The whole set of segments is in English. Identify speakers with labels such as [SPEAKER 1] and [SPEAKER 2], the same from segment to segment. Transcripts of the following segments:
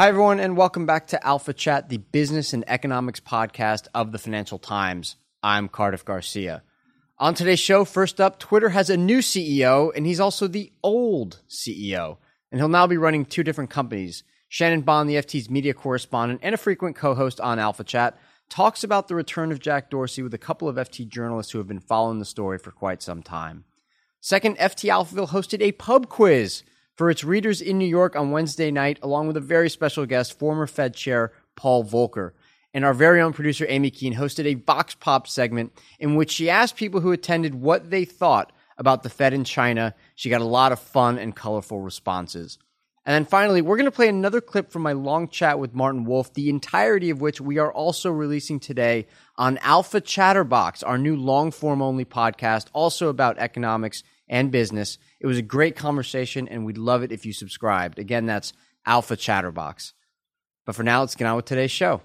[SPEAKER 1] Hi, everyone, and welcome back to Alpha Chat, the business and economics podcast of the Financial Times. I'm Cardiff Garcia. On today's show, first up, Twitter has a new CEO, and he's also the old CEO, and he'll now be running two different companies. Shannon Bond, the FT's media correspondent and a frequent co host on Alpha Chat, talks about the return of Jack Dorsey with a couple of FT journalists who have been following the story for quite some time. Second, FT Alphaville hosted a pub quiz for its readers in New York on Wednesday night, along with a very special guest, former Fed Chair Paul Volcker. And our very own producer, Aimee Keane, hosted a Vox Pop segment in which she asked people who attended what they thought about the Fed in China. She got a lot of fun and colorful responses. And then finally, we're going to play another clip from my long chat with Martin Wolf, the entirety of which we are also releasing today on Alpha Chatterbox, our new long form only podcast, also about economics and business. It was a great conversation, and we'd love it if you subscribed. Again, that's Alpha Chatterbox. But for now, let's get on with today's show.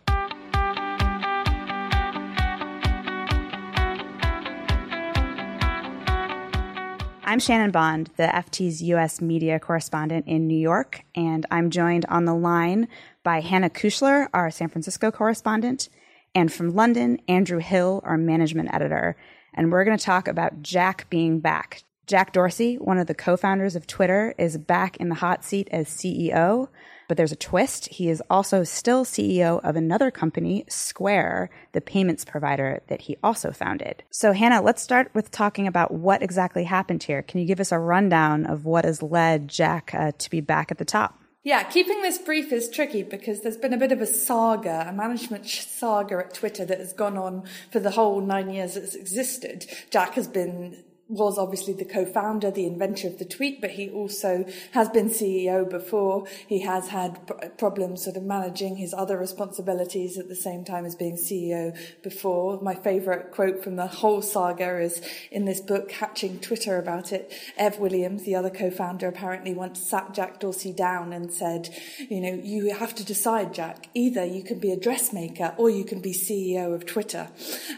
[SPEAKER 2] I'm Shannon Bond, the FT's U.S. media correspondent in New York, and I'm joined on the line by Hannah Kuchler, our San Francisco correspondent, and from London, Andrew Hill, our management editor. And we're going to talk about Jack being back. Jack Dorsey, one of the co founders of Twitter, is back in the hot seat as CEO. But there's a twist. He is also still CEO of another company, Square, the payments provider that he also founded. So, Hannah, let's start with talking about what exactly happened here. Can you give us a rundown of what has led Jack uh, to be back at the top?
[SPEAKER 3] Yeah, keeping this brief is tricky because there's been a bit of a saga, a management saga at Twitter that has gone on for the whole nine years it's existed. Jack has been was obviously the co-founder, the inventor of the tweet, but he also has been CEO before. He has had problems sort of managing his other responsibilities at the same time as being CEO before. My favorite quote from the whole saga is in this book, Hatching Twitter about it. Ev Williams, the other co-founder, apparently once sat Jack Dorsey down and said, you know, you have to decide, Jack, either you can be a dressmaker or you can be CEO of Twitter,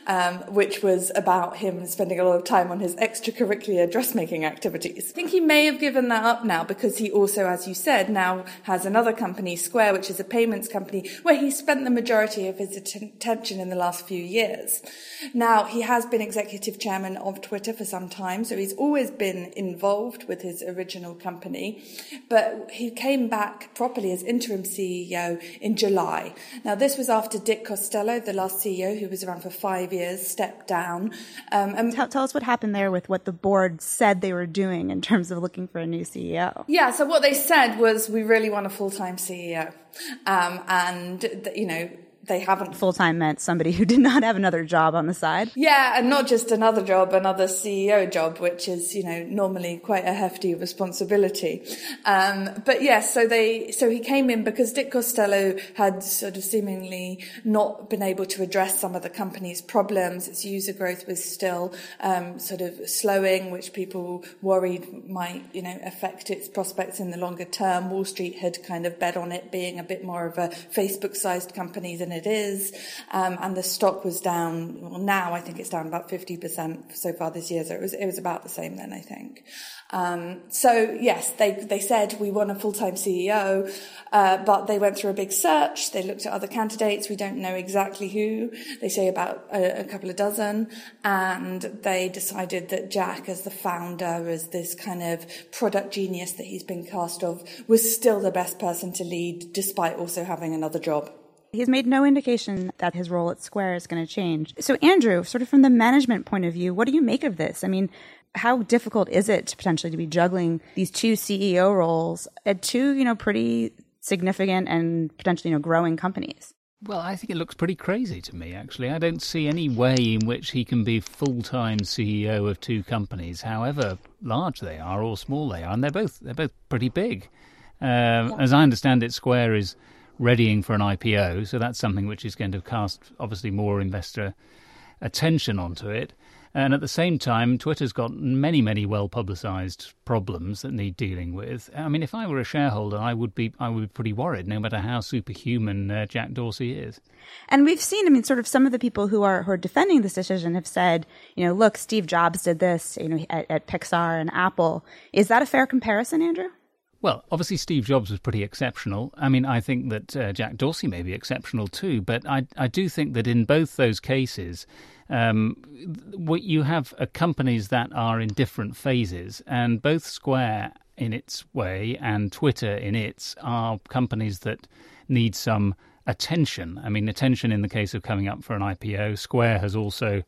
[SPEAKER 3] um, which was about him spending a lot of time on his ex extracurricular dressmaking activities. I think he may have given that up now because he also, as you said, now has another company, Square, which is a payments company, where he spent the majority of his attention in the last few years. Now, he has been executive chairman of Twitter for some time, so he's always been involved with his original company, but he came back properly as interim CEO in July. Now, this was after Dick Costolo, the last CEO who was around for five years, stepped down.
[SPEAKER 2] Um, and tell, tell us what happened there with what the board said they were doing in terms of looking for a new CEO.
[SPEAKER 3] Yeah, so what they said was, we really want a full-time CEO. Um, and, you know, they haven't
[SPEAKER 2] full time meant somebody who did not have another job on the side.
[SPEAKER 3] Yeah, and not just another job, another CEO job, which is you know normally quite a hefty responsibility. Um, but yes, so they so he came in because Dick Costolo had sort of seemingly not been able to address some of the company's problems. Its user growth was still um, sort of slowing, which people worried might you know affect its prospects in the longer term. Wall Street had kind of bet on it being a bit more of a Facebook-sized company than it is. Um, and the stock was down. Well, now I think it's down about 50% so far this year. So it was, it was about the same then, I think. Um, so yes, they, they said we want a full-time CEO, uh, but they went through a big search. They looked at other candidates. We don't know exactly who. They say about a, a couple of dozen. And they decided that Jack, as the founder, as this kind of product genius that he's been cast of, was still the best person to lead, despite also having another job.
[SPEAKER 2] He's made no indication that his role at Square is going to change. So, Andrew, sort of from the management point of view, what do you make of this? I mean, how difficult is it to potentially to be juggling these two CEO roles at two, you know, pretty significant and potentially, you know, growing companies?
[SPEAKER 4] Well, I think it looks pretty crazy to me, actually. I don't see any way in which he can be full time CEO of two companies, however large they are or small they are, and they're both they're both pretty big. Uh, yeah. As I understand it, Square is readying for an IPO, so that's something which is going to cast obviously more investor attention onto it. And at the same time, Twitter's got many, many well publicized problems that need dealing with. I mean, if I were a shareholder, I would be, I would be pretty worried, no matter how superhuman uh, Jack Dorsey is.
[SPEAKER 2] And we've seen, I mean, sort of some of the people who are who are defending this decision have said, you know, look, Steve Jobs did this, you know, at, at Pixar and Apple. Is that a fair comparison, Andrew?
[SPEAKER 4] Well, obviously, Steve Jobs was pretty exceptional. I mean, I think that uh, Jack Dorsey may be exceptional too, but I, I do think that in both those cases, um, what you have companies that are in different phases, and both Square in its way and Twitter in its are companies that need some attention. I mean, attention in the case of coming up for an IPO. Square has also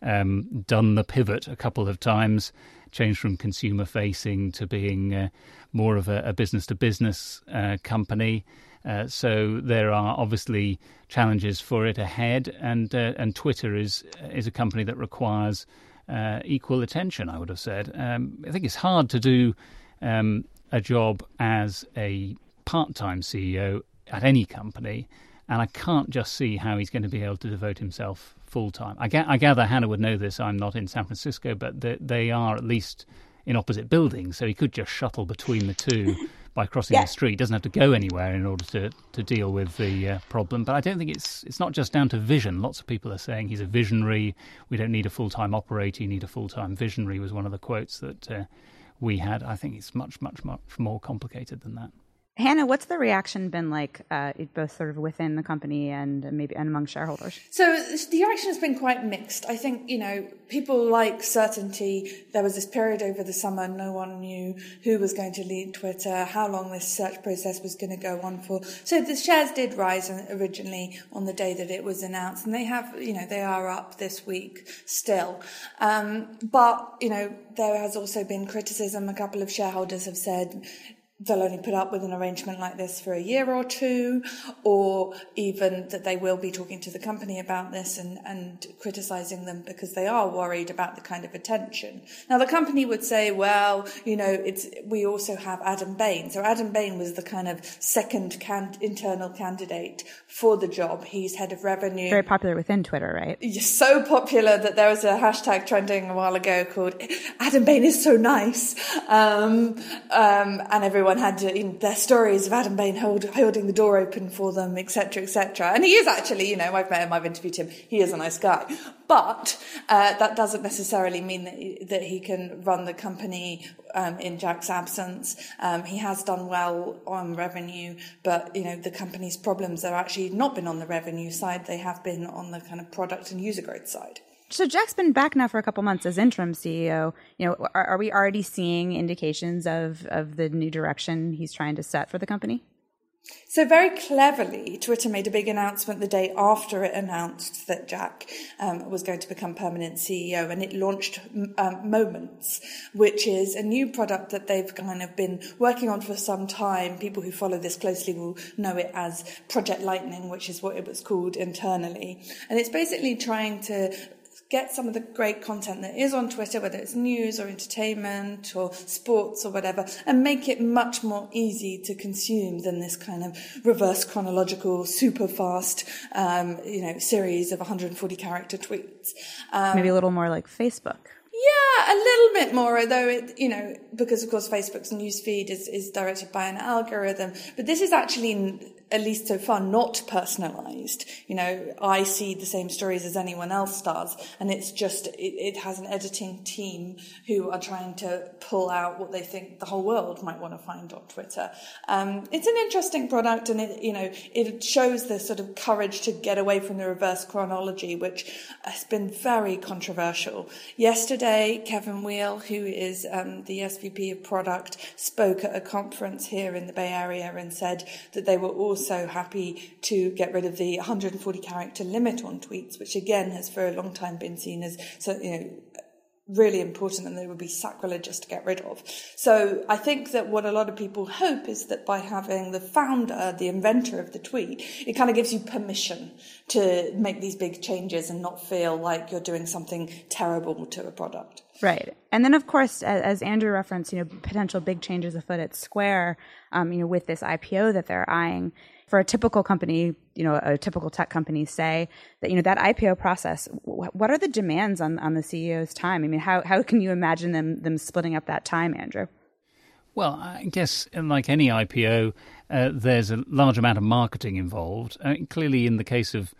[SPEAKER 4] um, done the pivot a couple of times, changed from consumer facing to being uh, more of a business to business company. Uh, so there are obviously challenges for it ahead, and uh, and Twitter is is a company that requires uh, equal attention. I would have said. Um, I think it's hard to do um, a job as a part-time CEO at any company, and I can't just see how he's going to be able to devote himself full time. I, ga- I, gather Hannah would know this. I'm not in San Francisco, but they, they are at least in opposite buildings, so he could just shuttle between the two. by crossing yeah. the street. Doesn't have to go anywhere in order to, to deal with the uh, problem. But I don't think it's it's not just down to vision. Lots of people are saying he's a visionary. We don't need a full time operator. You need a full time visionary. Was one of the quotes that uh, we had. I think it's much much much more complicated than that.
[SPEAKER 2] Hannah, what's the reaction been like, uh, both sort of within the company and maybe and among shareholders?
[SPEAKER 3] So the reaction has been quite mixed. I think you know people like certainty. There was this period over the summer, no one knew who was going to lead Twitter, how long this search process was going to go on for. So the shares did rise originally on the day that it was announced, and they have, you know, they are up this week still. Um, but you know, there has also been criticism. A couple of shareholders have said they'll only put up with an arrangement like this for a year or two, or even that they will be talking to the company about this and, and criticizing them because they are worried about the kind of attention. Now, the company would say, well, you know, it's, we also have Adam Bain. So Adam Bain was the kind of second can, internal candidate for the job. He's head of revenue.
[SPEAKER 2] Very popular within Twitter, right?
[SPEAKER 3] So popular that there was a hashtag trending a while ago called Adam Bain is so nice. Um, um, and everyone everyone had you know, their stories of Adam Bain hold, holding the door open for them, etc., etc. And he is actually, you know, I've met him, I've interviewed him. He is a nice guy, but uh, that doesn't necessarily mean that he, that he can run the company um, in Jack's absence. Um, he has done well on revenue, but you know the company's problems have actually not been on the revenue side; they have been on the kind of product and user growth side.
[SPEAKER 2] So Jack's been back now for a couple months as interim CEO. You know, are, are, we already seeing indications of of the new direction he's trying to set for the company?
[SPEAKER 3] So very cleverly, Twitter made a big announcement the day after it announced that Jack um, was going to become permanent CEO, and it launched um, Moments, which is a new product that they've kind of been working on for some time. People who follow this closely will know it as Project Lightning, which is what it was called internally, and it's basically trying to get some of the great content that is on Twitter, whether it's news or entertainment or sports or whatever, and make it much more easy to consume than this kind of reverse chronological, super fast, um, you know, series of 140 character tweets.
[SPEAKER 2] Um, Maybe a little more like Facebook.
[SPEAKER 3] Yeah, a little bit more, although it, you know, because of course Facebook's newsfeed is, is directed by an algorithm. But this is actually at least so far, not personalized. You know, I see the same stories as anyone else does, and it's just, it, it, has an editing team who are trying to pull out what they think the whole world might want to find on Twitter. Um, it's an interesting product, and it, you know, it shows the sort of courage to get away from the reverse chronology, which has been very controversial. Yesterday, Kevin Weil, who is um, the SVP of product, spoke at a conference here in the Bay Area and said that they were also also happy to get rid of the 140 character limit on tweets, which again has for a long time been seen as so, you know, really important and they would be sacrilegious to get rid of. So I think that what a lot of people hope is that by having the founder, the inventor of the tweet, it kind of gives you permission to make these big changes and not feel like you're doing something terrible to a product.
[SPEAKER 2] Right. And then, of course, as, Andrew referenced, you know, potential big changes afoot at Square, um, you know, with this IPO that they're eyeing for a typical company, you know, a typical tech company, say that you know that IPO process. What are the demands on on the CEO's time? I mean, how how can you imagine them them splitting up that time, Andrew?
[SPEAKER 4] Well, I guess like any IPO, uh, there's a large amount of marketing involved. Clearly, in the case of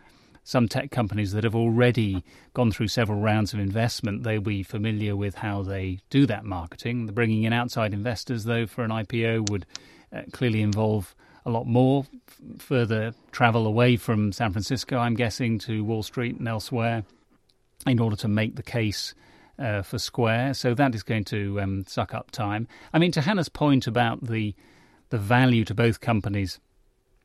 [SPEAKER 4] some tech companies that have already gone through several rounds of investment, they'll be familiar with how they do that marketing. The bringing in outside investors, though, for an IPO would uh, clearly involve a lot more f- further travel away from San Francisco, I'm guessing, to Wall Street and elsewhere in order to make the case uh, for Square. So that is going to um, suck up time. I mean, to Hannah's point about the the value to both companies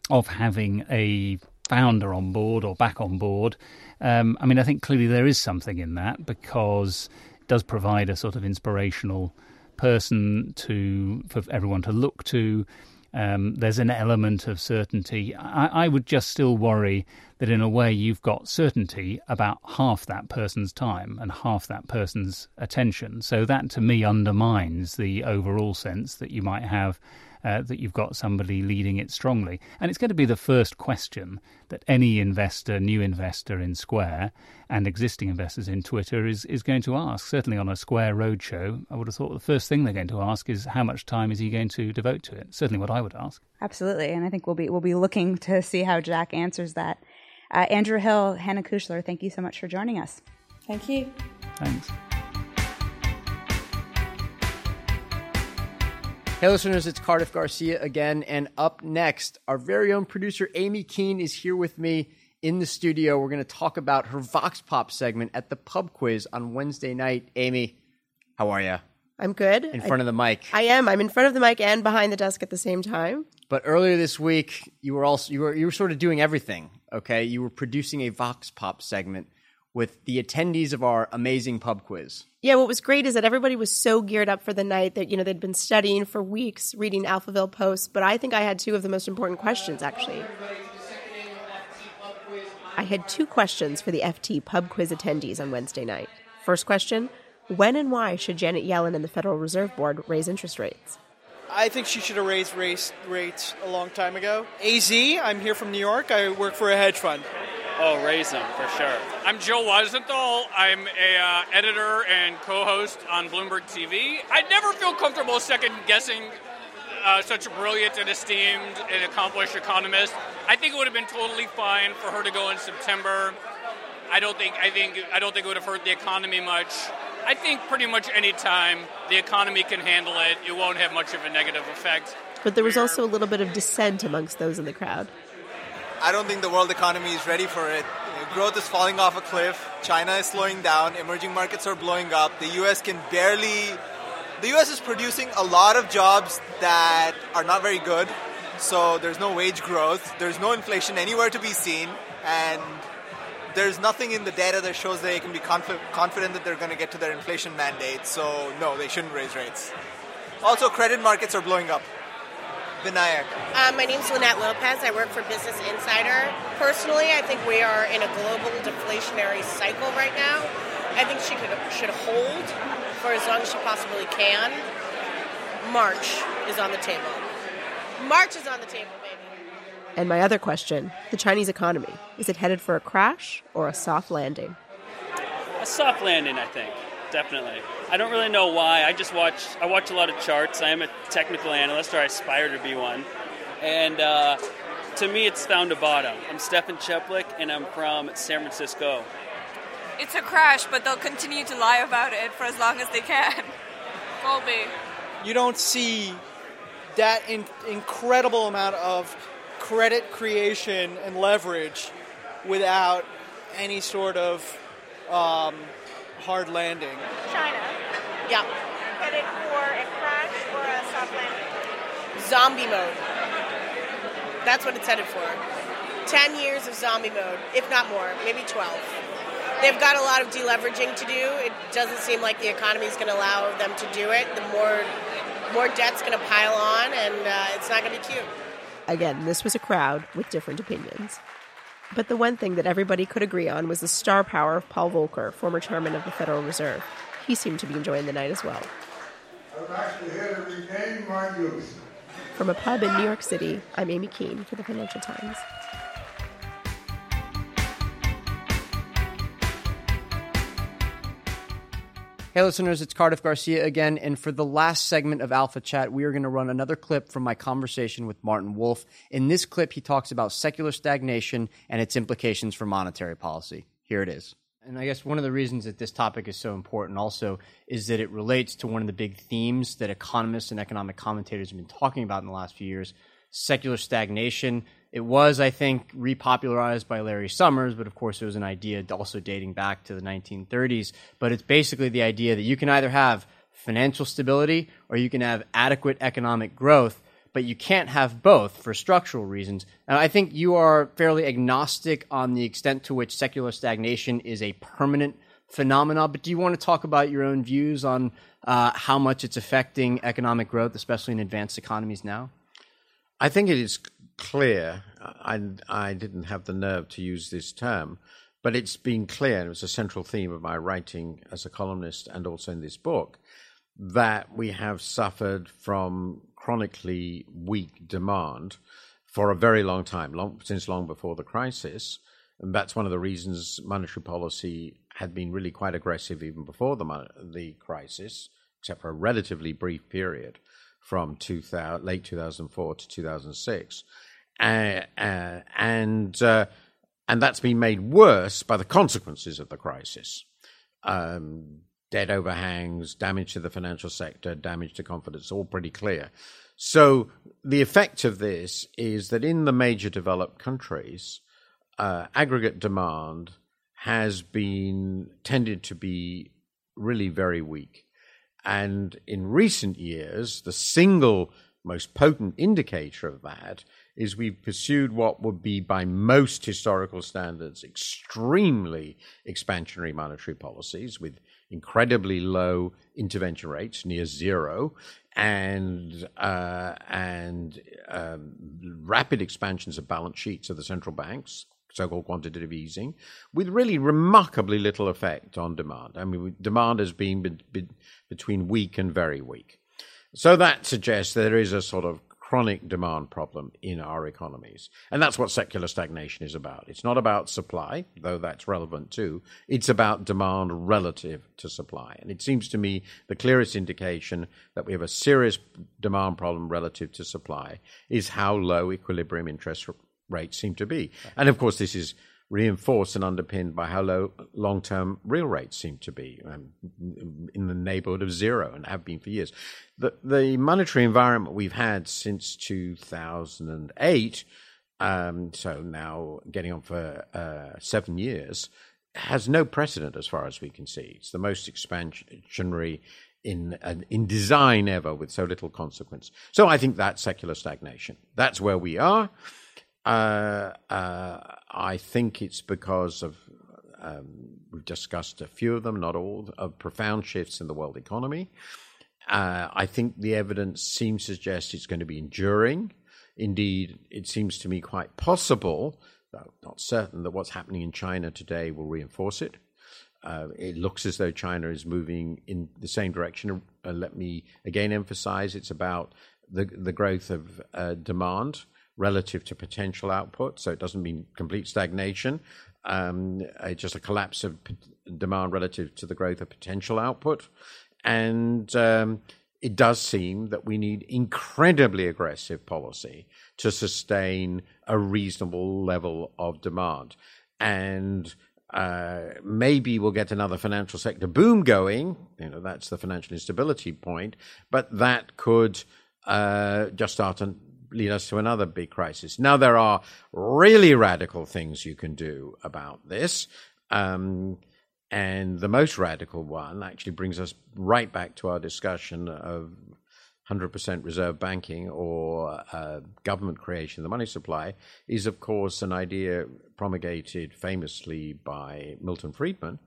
[SPEAKER 4] of having a founder on board or back on board. Um, I mean, I think clearly there is something in that because it does provide a sort of inspirational person to for everyone to look to. Um, there's an element of certainty. I, I, would just still worry that in a way you've got certainty about half that person's time and half that person's attention. So that to me undermines the overall sense that you might have uh, that you've got somebody leading it strongly. And it's going to be the first question that any investor, new investor in Square, and existing investors in Twitter is, is going to ask. Certainly on a Square roadshow, I would have thought the first thing they're going to ask is how much time is he going to devote to it? Certainly what I would ask.
[SPEAKER 2] Absolutely. And I think we'll be, we'll be looking to see how Jack answers that. Uh, Andrew Hill, Hannah Kuchler, thank you so much for joining us.
[SPEAKER 3] Thank you.
[SPEAKER 4] Thanks.
[SPEAKER 1] Hey, listeners, it's Cardiff Garcia again. And up next, our very own producer, Aimee Keane, is here with me in the studio. We're going to talk about her Vox Pop segment at the pub quiz on Wednesday night. Aimee, how are you?
[SPEAKER 5] I'm good.
[SPEAKER 1] In front I, of the mic.
[SPEAKER 5] I am. I'm in front of the mic and behind the desk at the same time.
[SPEAKER 1] But earlier this week, you were also you were you were sort of doing everything. Okay, you were producing a Vox Pop segment with the attendees of our amazing pub quiz.
[SPEAKER 5] Yeah, what was great is that everybody was so geared up for the night that, you know, they'd been studying for weeks, reading Alphaville posts, but I think I had two of the most important questions, actually. I had two questions for the FT pub quiz attendees on Wednesday night. First question When and why should Janet Yellen and the Federal Reserve Board raise interest rates?
[SPEAKER 6] I think she should have raised race rates a long time ago. AZ, I'm here from New York. I work for a hedge fund.
[SPEAKER 7] Oh, raise them for sure. I'm Joe Weisenthal. I'm a uh, editor and co-host on Bloomberg TV. I never feel comfortable second guessing uh, such a brilliant and esteemed and accomplished economist. I think it would have been totally fine for her to go in September. I don't think I think I don't think it would have hurt the economy much. I think pretty much any time the economy can handle it, it won't have much of a negative effect.
[SPEAKER 5] But there was also a little bit of dissent amongst those in the crowd.
[SPEAKER 8] I don't think the world economy is ready for it. Growth is falling off a cliff. China is slowing down. Emerging markets are blowing up. The US can barely. The US is producing a lot of jobs that are not very good. So there's no wage growth. There's no inflation anywhere to be seen. And there's nothing in the data that shows they can be conf- confident that they're going to get to their inflation mandate. So, no, they shouldn't raise rates. Also, credit markets are blowing up. Vinayak?
[SPEAKER 9] Uh, my name is Linette Lopez. I work for Business Insider. Personally, I think we are in a global deflationary cycle right now. I think she could, should hold for as long as she possibly can. March is on the table. March is on the table, baby.
[SPEAKER 5] And my other question the Chinese economy is it headed for a crash or a soft landing?
[SPEAKER 10] A soft landing, I think, definitely. I don't really know why. I just watch. I watch a lot of charts. I am a technical analyst, or I aspire to be one. And uh, to me, it's found a bottom. I'm Stefan Cheplik, and I'm from San Francisco.
[SPEAKER 11] It's a crash, but they'll continue to lie about it for as long as they can. Colby.
[SPEAKER 6] You don't see that in- incredible amount of credit creation and leverage without any sort of um, hard landing.
[SPEAKER 9] China.
[SPEAKER 5] Yeah.
[SPEAKER 9] Headed for a crash or a soft landing? Zombie mode. That's what it's headed for. 10 years of zombie mode, if not more, maybe 12. they've got a lot of deleveraging to do. It doesn't seem like the economy is going to allow them to do it. The more more debt's going to pile on, and uh, it's not going to be cute.
[SPEAKER 5] Again, this was a crowd with different opinions. But the one thing that everybody could agree on was the star power of Paul Volcker, former chairman of the Federal Reserve. He seemed to be enjoying the night as well.
[SPEAKER 12] I'm actually here to regain my youth.
[SPEAKER 5] From a pub in New York City, I'm Aimee Keane for the Financial Times.
[SPEAKER 1] Hey, listeners, it's Cardiff Garcia again. And for the last segment of Alpha Chat, we are going to run another clip from my conversation with Martin Wolf. In this clip, he talks about secular stagnation and its implications for monetary policy. Here it is. And I guess one of the reasons that this topic is so important also is that it relates to one of the big themes that economists and economic commentators have been talking about in the last few years secular stagnation. It was, I think, repopularized by Larry Summers, but of course, it was an idea also dating back to the 1930s. But it's basically the idea that you can either have financial stability or you can have adequate economic growth, but you can't have both for structural reasons. And I think you are fairly agnostic on the extent to which secular stagnation is a permanent phenomenon. But do you want to talk about your own views on uh, how much it's affecting economic growth, especially in advanced economies now?
[SPEAKER 13] I think it is clear. I, I didn't have the nerve to use this term, but it's been clear, and it was a central theme of my writing as a columnist and also in this book, that we have suffered from chronically weak demand for a very long time, long, since long before the crisis. And that's one of the reasons monetary policy had been really quite aggressive even before the, the crisis, except for a relatively brief period from 2000, late 2004 to 2006. Uh, uh, and, uh, and that's been made worse by the consequences of the crisis. Um, debt overhangs, damage to the financial sector, damage to confidence, all pretty clear. So the effect of this is that in the major developed countries, uh, aggregate demand has been tended to be really very weak. And in recent years, the single most potent indicator of that is we've pursued what would be, by most historical standards, extremely expansionary monetary policies with incredibly low intervention rates, near zero, and uh, and um, rapid expansions of balance sheets of the central banks, so-called quantitative easing, with really remarkably little effect on demand. I mean, demand has been be- be- between weak and very weak. So that suggests there is a sort of chronic demand problem in our economies. And that's what secular stagnation is about. It's not about supply, though that's relevant too. It's about demand relative to supply. And it seems to me the clearest indication that we have a serious demand problem relative to supply is how low equilibrium interest rates seem to be. And of course, this is reinforced and underpinned by how low long term real rates seem to be um, in the neighborhood of zero and have been for years. The, the monetary environment we've had since 2008, um, so now getting on for uh, seven years, has no precedent as far as we can see. It's the most expansionary in in design ever with so little consequence. So I think that's secular stagnation. That's where we are. Uh, uh, I think it's because of um, we've discussed a few of them, not all, of profound shifts in the world economy. Uh, I think the evidence seems to suggest it's going to be enduring. Indeed, it seems to me quite possible, though not certain, that what's happening in China today will reinforce it. Uh, it looks as though China is moving in the same direction. Uh, let me again emphasize it's about the, the growth of uh, demand relative to potential output. So it doesn't mean complete stagnation, um, just a collapse of p- demand relative to the growth of potential output. And um, it does seem that we need incredibly aggressive policy to sustain a reasonable level of demand. And uh, maybe we'll get another financial sector boom going. You know, that's the financial instability point. But that could uh, just start an, lead us to another big crisis. Now, there are really radical things you can do about this. Um, and the most radical one actually brings us right back to our discussion of 100% reserve banking or uh, government creation of the money supply is, of course, an idea promulgated famously by Milton Friedman,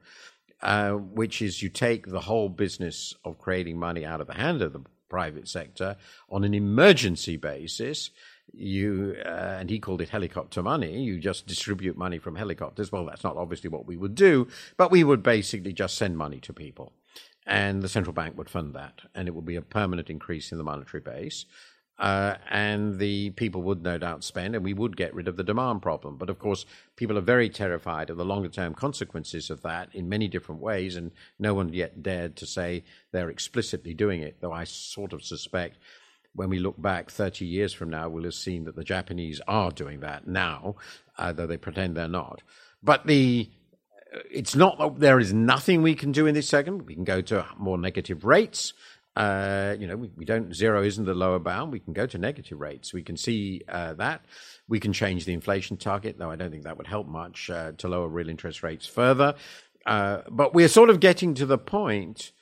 [SPEAKER 13] uh, which is you take the whole business of creating money out of the hand of the private sector on an emergency basis. You uh, and he called it helicopter money. You just distribute money from helicopters. Well, that's not obviously what we would do, but we would basically just send money to people and the central bank would fund that, and it would be a permanent increase in the monetary base. Uh, and the people would no doubt spend, and we would get rid of the demand problem. But of course, people are very terrified of the longer term consequences of that in many different ways, and no one yet dared to say they're explicitly doing it, though I sort of suspect when we look back 30 years from now, we'll have seen that the Japanese are doing that now, uh, though they pretend they're not. But the it's not that there is nothing we can do in this segment. We can go to more negative rates. Uh, you know, we, we, don't zero isn't the lower bound. We can go to negative rates. We can see uh, that. We can change the inflation target, though I don't think that would help much uh, to lower real interest rates further. Uh, but we're sort of getting to the point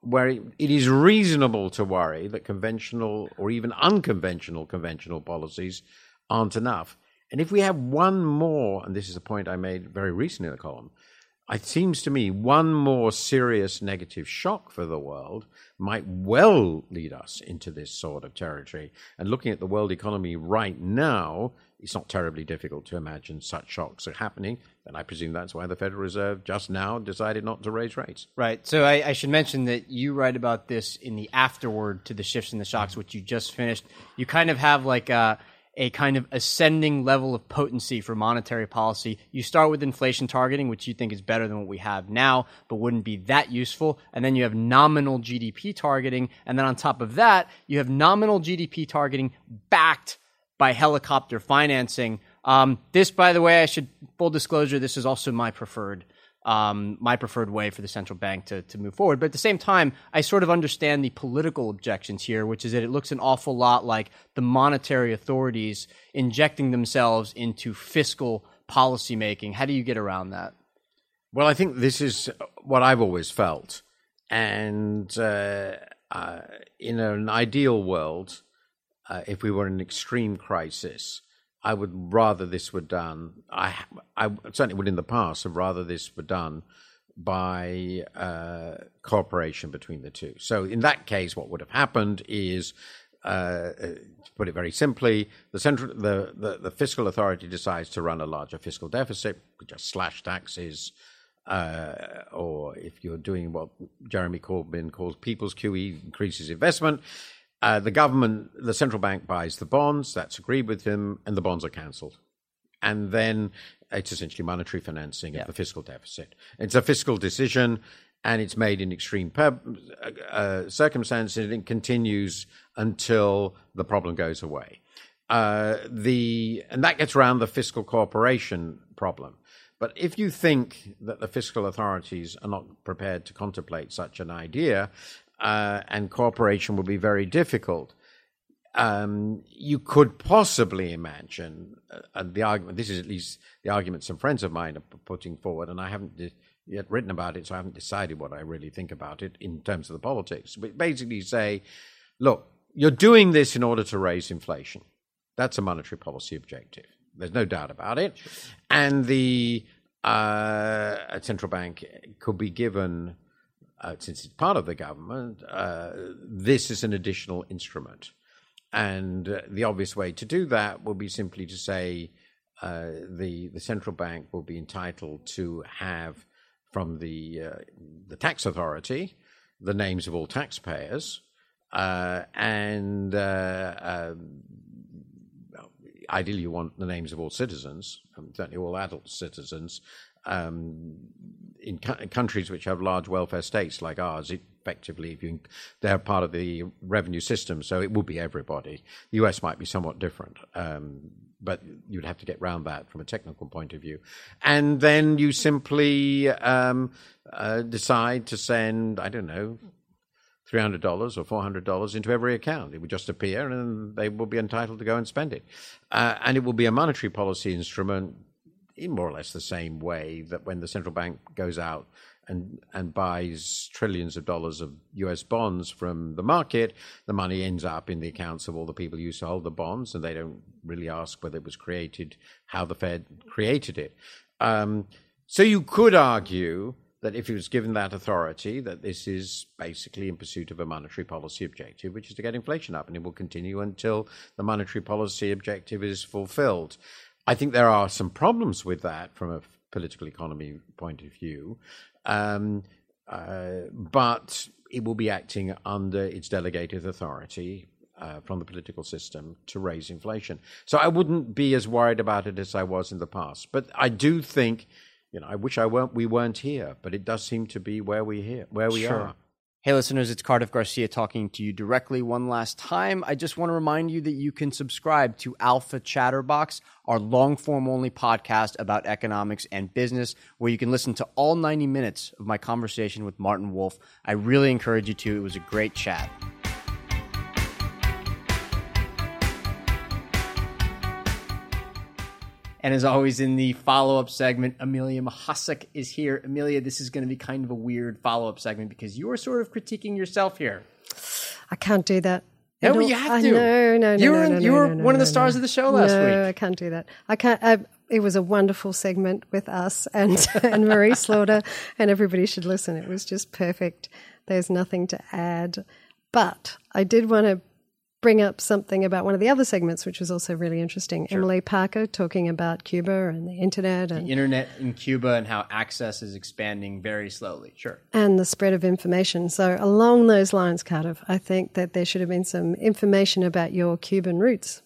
[SPEAKER 13] where it, it is reasonable to worry that conventional or even unconventional conventional policies aren't enough. And if we have one more, and this is a point I made very recently in the column, it seems to me one more serious negative shock for the world might well lead us into this sort of territory. And looking at the world economy right now, it's not terribly difficult to imagine such shocks are happening. And I presume that's why the Federal Reserve just now decided not to raise rates.
[SPEAKER 1] Right. So I, I should mention that you write about this in the afterword to the shifts and the shocks, which you just finished. You kind of have like a a kind of ascending level of potency for monetary policy. You start with inflation targeting, which you think is better than what we have now, but wouldn't be that useful. And then you have nominal GDP targeting. And then on top of that, you have nominal GDP targeting backed by helicopter financing. Um, this, by the way, I should full disclosure, this is also my preferred um, my preferred way for the central bank to, to move forward. But at the same time, I sort of understand the political objections here, which is that it looks an awful lot like the monetary authorities injecting themselves into fiscal policymaking. How do you get around that?
[SPEAKER 13] Well, I think this is what I've always felt. And uh, uh, in an ideal world, uh, if we were in an extreme crisis, I would rather this were done. I, I certainly would in the past have rather this were done by uh, cooperation between the two. So in that case, what would have happened is, uh, uh, to put it very simply, the central, the, the, the, fiscal authority decides to run a larger fiscal deficit, just slash taxes, uh, or if you're doing what Jeremy Corbyn calls people's QE, increases investment. Uh, the government, the central bank buys the bonds, that's agreed with him, and the bonds are cancelled. And then it's essentially monetary financing of the fiscal deficit. It's a fiscal decision, and it's made in extreme per- uh, circumstances, and it continues until the problem goes away. Uh, the and that gets around the fiscal cooperation problem. But if you think that the fiscal authorities are not prepared to contemplate such an idea, uh, and cooperation would be very difficult. Um, you could possibly imagine uh, the argument. This is at least the argument some friends of mine are putting forward, and I haven't de- yet written about it, so I haven't decided what I really think about it in terms of the politics. But basically, say, look, you're doing this in order to raise inflation. That's a monetary policy objective. There's no doubt about it, and the uh, central bank could be given uh, since it's part of the government, uh, this is an additional instrument. And uh, the obvious way to do that will be simply to say uh, the the central bank will be entitled to have from the uh, the tax authority the names of all taxpayers uh, and um, ideally you want the names of all citizens, certainly all adult citizens, um, in cu- countries which have large welfare states like ours, effectively, if you, they're part of the revenue system, so it will be everybody. The US might be somewhat different, um, but you'd have to get round that from a technical point of view. And then you simply um, uh, decide to send, I don't know, $300 or $400 into every account. It would just appear and they will be entitled to go and spend it. Uh, and it will be a monetary policy instrument in more or less the same way that when the central bank goes out and and buys trillions of dollars of U.S. bonds from the market, the money ends up in the accounts of all the people who used to hold the bonds, and they don't really ask whether it was created, how the Fed created it. Um, so you could argue that if he was given that authority, that this is basically in pursuit of a monetary policy objective, which is to get inflation up, and it will continue until the monetary policy objective is fulfilled. I think there are some problems with that from a political economy point of view, um, uh, but it will be acting under its delegated authority uh, from the political system to raise inflation. So I wouldn't be as worried about it as I was in the past. But I do think, you know, I wish I weren't we weren't here, but it does seem to be where we here where we
[SPEAKER 1] Sure.
[SPEAKER 13] are.
[SPEAKER 1] Hey, listeners, it's Cardiff Garcia talking to you directly one last time. I just want to remind you that you can subscribe to Alpha Chatterbox, our long form only podcast about economics and business, where you can listen to all 90 minutes of my conversation with Martin Wolf. I really encourage you to. It was a great chat. And as always, in the follow up segment, Amelia Mahasek is here. Amelia, this is going to be kind of a weird follow up segment because you are sort of critiquing yourself here.
[SPEAKER 14] I can't do that.
[SPEAKER 1] No,
[SPEAKER 14] I
[SPEAKER 1] you have
[SPEAKER 14] I-
[SPEAKER 1] to.
[SPEAKER 14] No, no, no.
[SPEAKER 1] You
[SPEAKER 14] no,
[SPEAKER 1] were-
[SPEAKER 14] no, no,
[SPEAKER 1] you
[SPEAKER 14] no,
[SPEAKER 1] were
[SPEAKER 14] no, no,
[SPEAKER 1] one of the
[SPEAKER 14] no,
[SPEAKER 1] stars
[SPEAKER 14] no.
[SPEAKER 1] of the show last
[SPEAKER 14] no,
[SPEAKER 1] week.
[SPEAKER 14] I can't do that. I can't. I, it was a wonderful segment with us and Anne-Marie Slaughter, and everybody should listen. It was just perfect. There's nothing to add, but I did want to bring up something about one of the other segments, which was also really interesting. Emily Parker talking about Cuba and the internet and
[SPEAKER 1] The internet in Cuba and how access is expanding very slowly. Sure.
[SPEAKER 14] and the spread of information. So, along those lines, Cardiff, I think that there should have been some information about your Cuban roots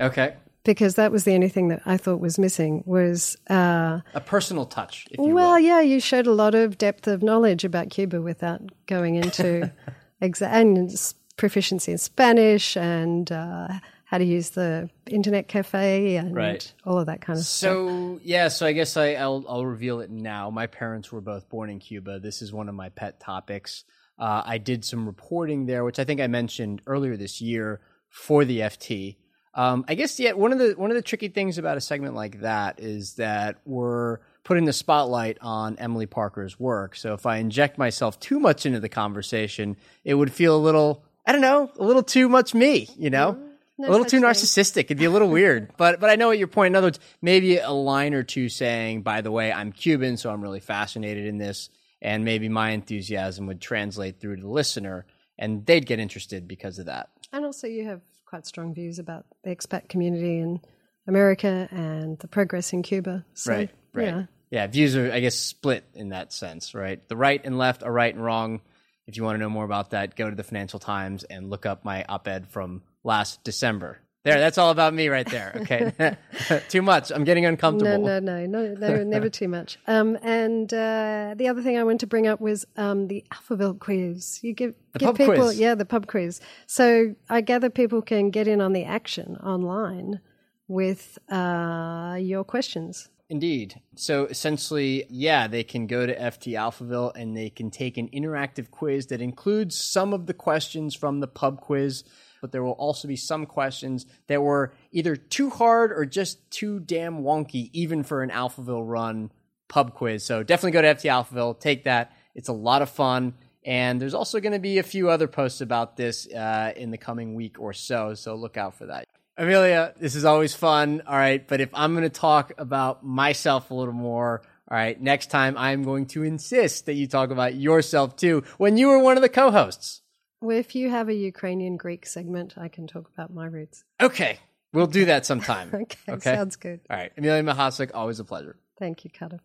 [SPEAKER 1] Okay.
[SPEAKER 14] because that was the only thing that I thought was missing. Was uh,
[SPEAKER 1] A personal touch, if you
[SPEAKER 14] well,
[SPEAKER 1] will.
[SPEAKER 14] yeah, you showed a lot of depth of knowledge about Cuba without going into exa- and s- proficiency in Spanish and uh, how to use the internet cafe and
[SPEAKER 1] Right.
[SPEAKER 14] all of that kind of stuff.
[SPEAKER 1] So yeah, so I guess I, I'll I'll reveal it now. My parents were both born in Cuba. This is one of my pet topics. Uh, I did some reporting there, which I think I mentioned earlier this year for the FT. Um, I guess yeah, one of the one of the tricky things about a segment like that is that we're putting the spotlight on Emily Parker's work. So if I inject myself too much into the conversation, it would feel a little I don't know, a little too much me, you know? Mm-hmm.
[SPEAKER 14] no
[SPEAKER 1] a little too
[SPEAKER 14] thing.
[SPEAKER 1] narcissistic. It'd be a little weird. But but I know what your point. In other words, maybe a line or two saying, by the way, I'm Cuban, so I'm really fascinated in this, and maybe my enthusiasm would translate through to the listener, and they'd get interested because of that.
[SPEAKER 14] And also, you have quite strong views about the expat community in America and the progress in Cuba. So,
[SPEAKER 1] right. Right.
[SPEAKER 14] Yeah.
[SPEAKER 1] Yeah. Views are, I guess, split in that sense, right? The right and left are right and wrong. If you want to know more about that, go to the Financial Times and look up my op ed from last December. There, that's all about me right there. Okay. Too much. I'm getting uncomfortable.
[SPEAKER 14] No, no, no, no, no, never too much. Um, and uh, the other thing I wanted to bring up was um, the Alphaville quiz. You give,
[SPEAKER 1] The
[SPEAKER 14] give people,
[SPEAKER 1] quiz.
[SPEAKER 14] yeah, the pub quiz. So I gather people can get in on the action online with uh, your questions.
[SPEAKER 1] Indeed. So essentially, yeah, they can go to FT Alphaville and they can take an interactive quiz that includes some of the questions from the pub quiz, but there will also be some questions that were either too hard or just too damn wonky, even for an Alphaville run pub quiz. So definitely go to FT Alphaville, take that. It's a lot of fun. And there's also going to be a few other posts about this uh, in the coming week or so. So look out for that. Amelia, this is always fun. All right. But if I'm going to talk about myself a little more, all right, next time I'm going to insist that you talk about yourself too when you were one of the co hosts.
[SPEAKER 14] Well, if you have a Ukrainian Greek segment, I can talk about my roots.
[SPEAKER 1] Okay. We'll do that sometime.
[SPEAKER 14] Okay, sounds good.
[SPEAKER 1] All right. Amelia Mahasik, always a pleasure.
[SPEAKER 14] Thank you, Carter.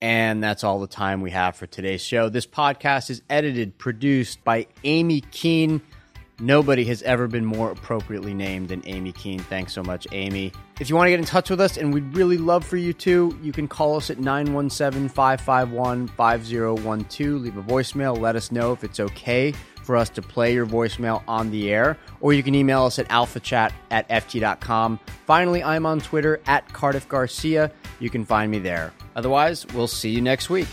[SPEAKER 1] And that's all the time we have for today's show. This podcast is edited, produced by Aimee Keane. Nobody has ever been more appropriately named than Aimee Keane. Thanks so much, Aimee. If you want to get in touch with us, and we'd really love for you to, you can call us at 917 551 5012. Leave a voicemail. Let us know if it's okay for us to play your voicemail on the air, or you can email us at alphachat at ft.com. Finally, I'm on Twitter at Cardiff Garcia. You can find me there. Otherwise, we'll see you next week.